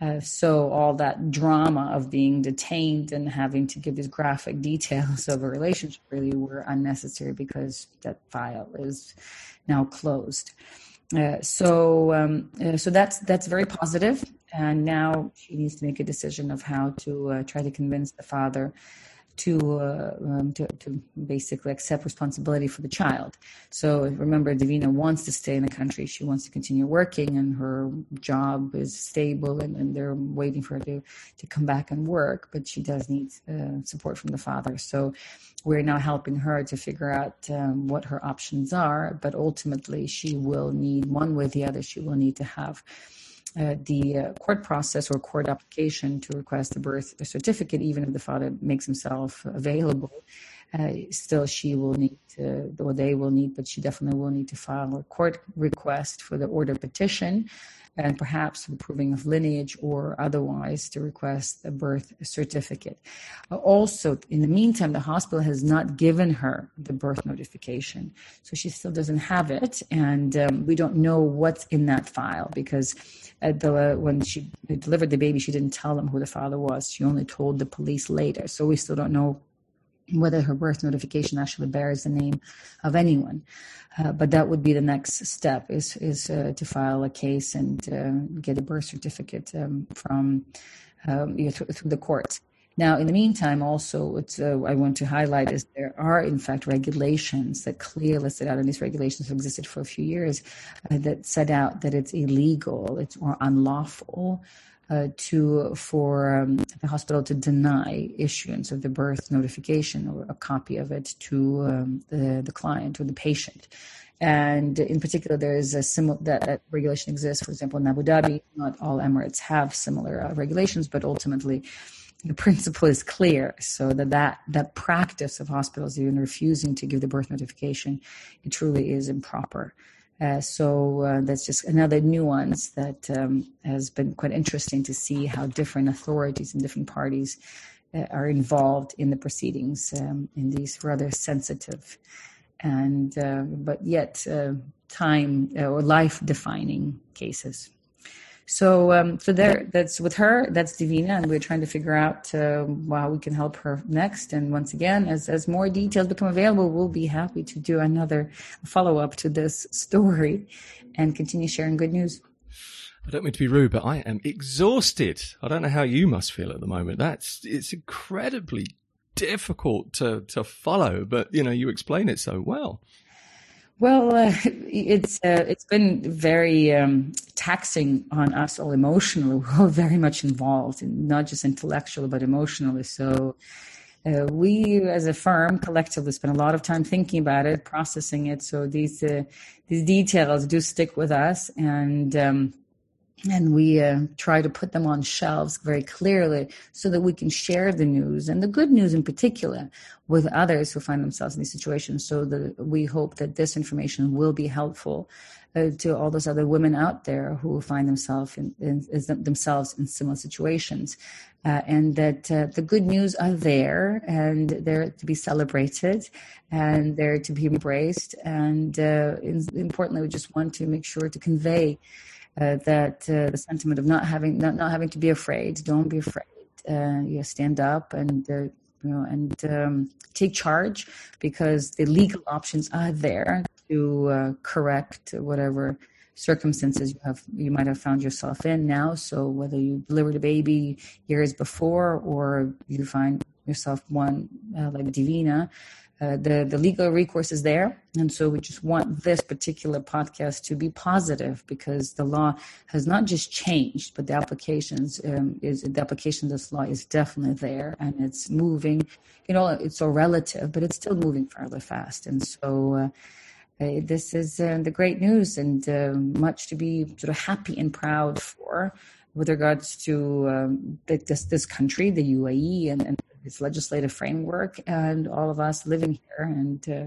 Speaker 2: Uh, so all that drama of being detained and having to give these graphic details of a relationship really were unnecessary because that file is now closed. So um, so that's that's very positive and now she needs to make a decision of how to uh, try to convince the father to, uh, um, to, to basically accept responsibility for the child. So remember, Davina wants to stay in the country. She wants to continue working, and her job is stable, and, and they're waiting for her to to come back and work. But she does need uh, support from the father. So we're now helping her to figure out um, what her options are. But ultimately, she will need one way or the other. She will need to have uh, the uh, court process or court application to request a birth certificate, even if the father makes himself available, uh, still she will need to, or they will need, but she definitely will need to file a court request for the order petition and perhaps the proving of lineage or otherwise to request a birth certificate. Also, in the meantime, the hospital has not given her the birth notification, so she still doesn't have it, and um, we don't know what's in that file because the, when she delivered the baby, she didn't tell them who the father was. She only told the police later, so we still don't know whether her birth notification actually bears the name of anyone. Uh, but that would be the next step is is uh, to file a case and uh, get a birth certificate um, from um, you know, through, through, the court. Now, in the meantime, also, uh, I want to highlight is there are, in fact, regulations that clearly listed out, and these regulations have existed for a few years, uh, that set out that it's illegal, it's or unlawful uh, to for um, the hospital to deny issuance of the birth notification or a copy of it to um, the, the client or the patient. And in particular, there is a similar that, that, regulation exists. For example, in Abu Dhabi, not all Emirates have similar uh, regulations, but ultimately, the principle is clear. So that that that practice of hospitals even refusing to give the birth notification, it truly is improper. Uh, so uh, that's just another nuance that um, has been quite interesting to see how different authorities and different parties uh, are involved in the proceedings um, in these rather sensitive and uh, but yet uh, time or life defining cases. So, um, so there, that's with her. That's Divina, and we're trying to figure out uh, how we can help her next. And once again, as as more details become available, we'll be happy to do another follow up to this story, and continue sharing good news.
Speaker 1: I don't mean to be rude, but I am exhausted. I don't know how you must feel at the moment. That's it's incredibly difficult to to follow, but you know you explain it so well.
Speaker 2: Well, uh, it's uh, it's been very um, taxing on us all emotionally. We're all very much involved, not just intellectually but emotionally. So. Uh, we, as a firm, collectively spend a lot of time thinking about it, processing it. So these uh, these details do stick with us, and um, and we uh, try to put them on shelves very clearly so that we can share the news and the good news in particular with others who find themselves in these situations. So that we hope that this information will be helpful uh, to all those other women out there who find themselves in, in, in themselves in similar situations. Uh, and that uh, the good news are there and they're to be celebrated and they're to be embraced. And uh, importantly we just want to make sure to convey uh, that uh, the sentiment of not having not, not having to be afraid. Don't be afraid. Uh, you stand up and uh, you know and um, take charge because the legal options are there to uh, correct whatever circumstances you have you might have found yourself in now. So whether you delivered a baby years before or you find yourself one uh, like divina uh, the the legal recourse is there, and so we just want this particular podcast to be positive because the law has not just changed, but the applications um, is the application of this law is definitely there, and it's moving. You know, it's so relative, but it's still moving fairly fast, and so. Uh, uh, this is uh, the great news and uh, much to be sort of happy and proud for with regards to um, this, this country, the UAE, and, and its legislative framework and all of us living here and uh,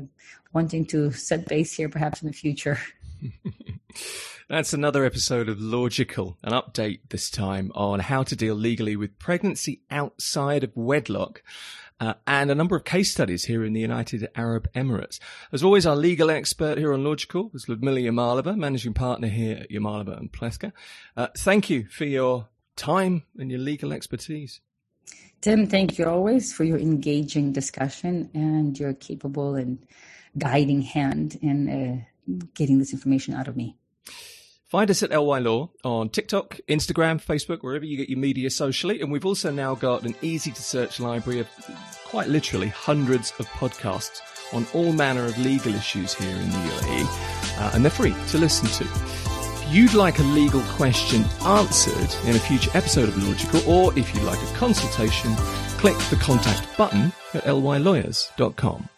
Speaker 2: wanting to set base here perhaps in the future.
Speaker 1: That's another episode of Logical, an update this time on how to deal legally with pregnancy outside of wedlock. Uh, and a number of case studies here in the United Arab Emirates. As always, our legal expert here on Logical is Ludmila Yamalova, managing partner here at Yamalova and Plekhanov. Uh, thank you for your time and your legal expertise.
Speaker 2: Tim, thank you always for your engaging discussion and your capable and guiding hand in uh, getting this information out of me.
Speaker 1: Find us at LY Law on TikTok, Instagram, Facebook, wherever you get your media socially. And we've also now got an easy to search library of quite literally hundreds of podcasts on all manner of legal issues here in the UAE. Uh, and they're free to listen to you'd like a legal question answered in a future episode of Logical, or if you'd like a consultation, click the contact button at lylawyers.com.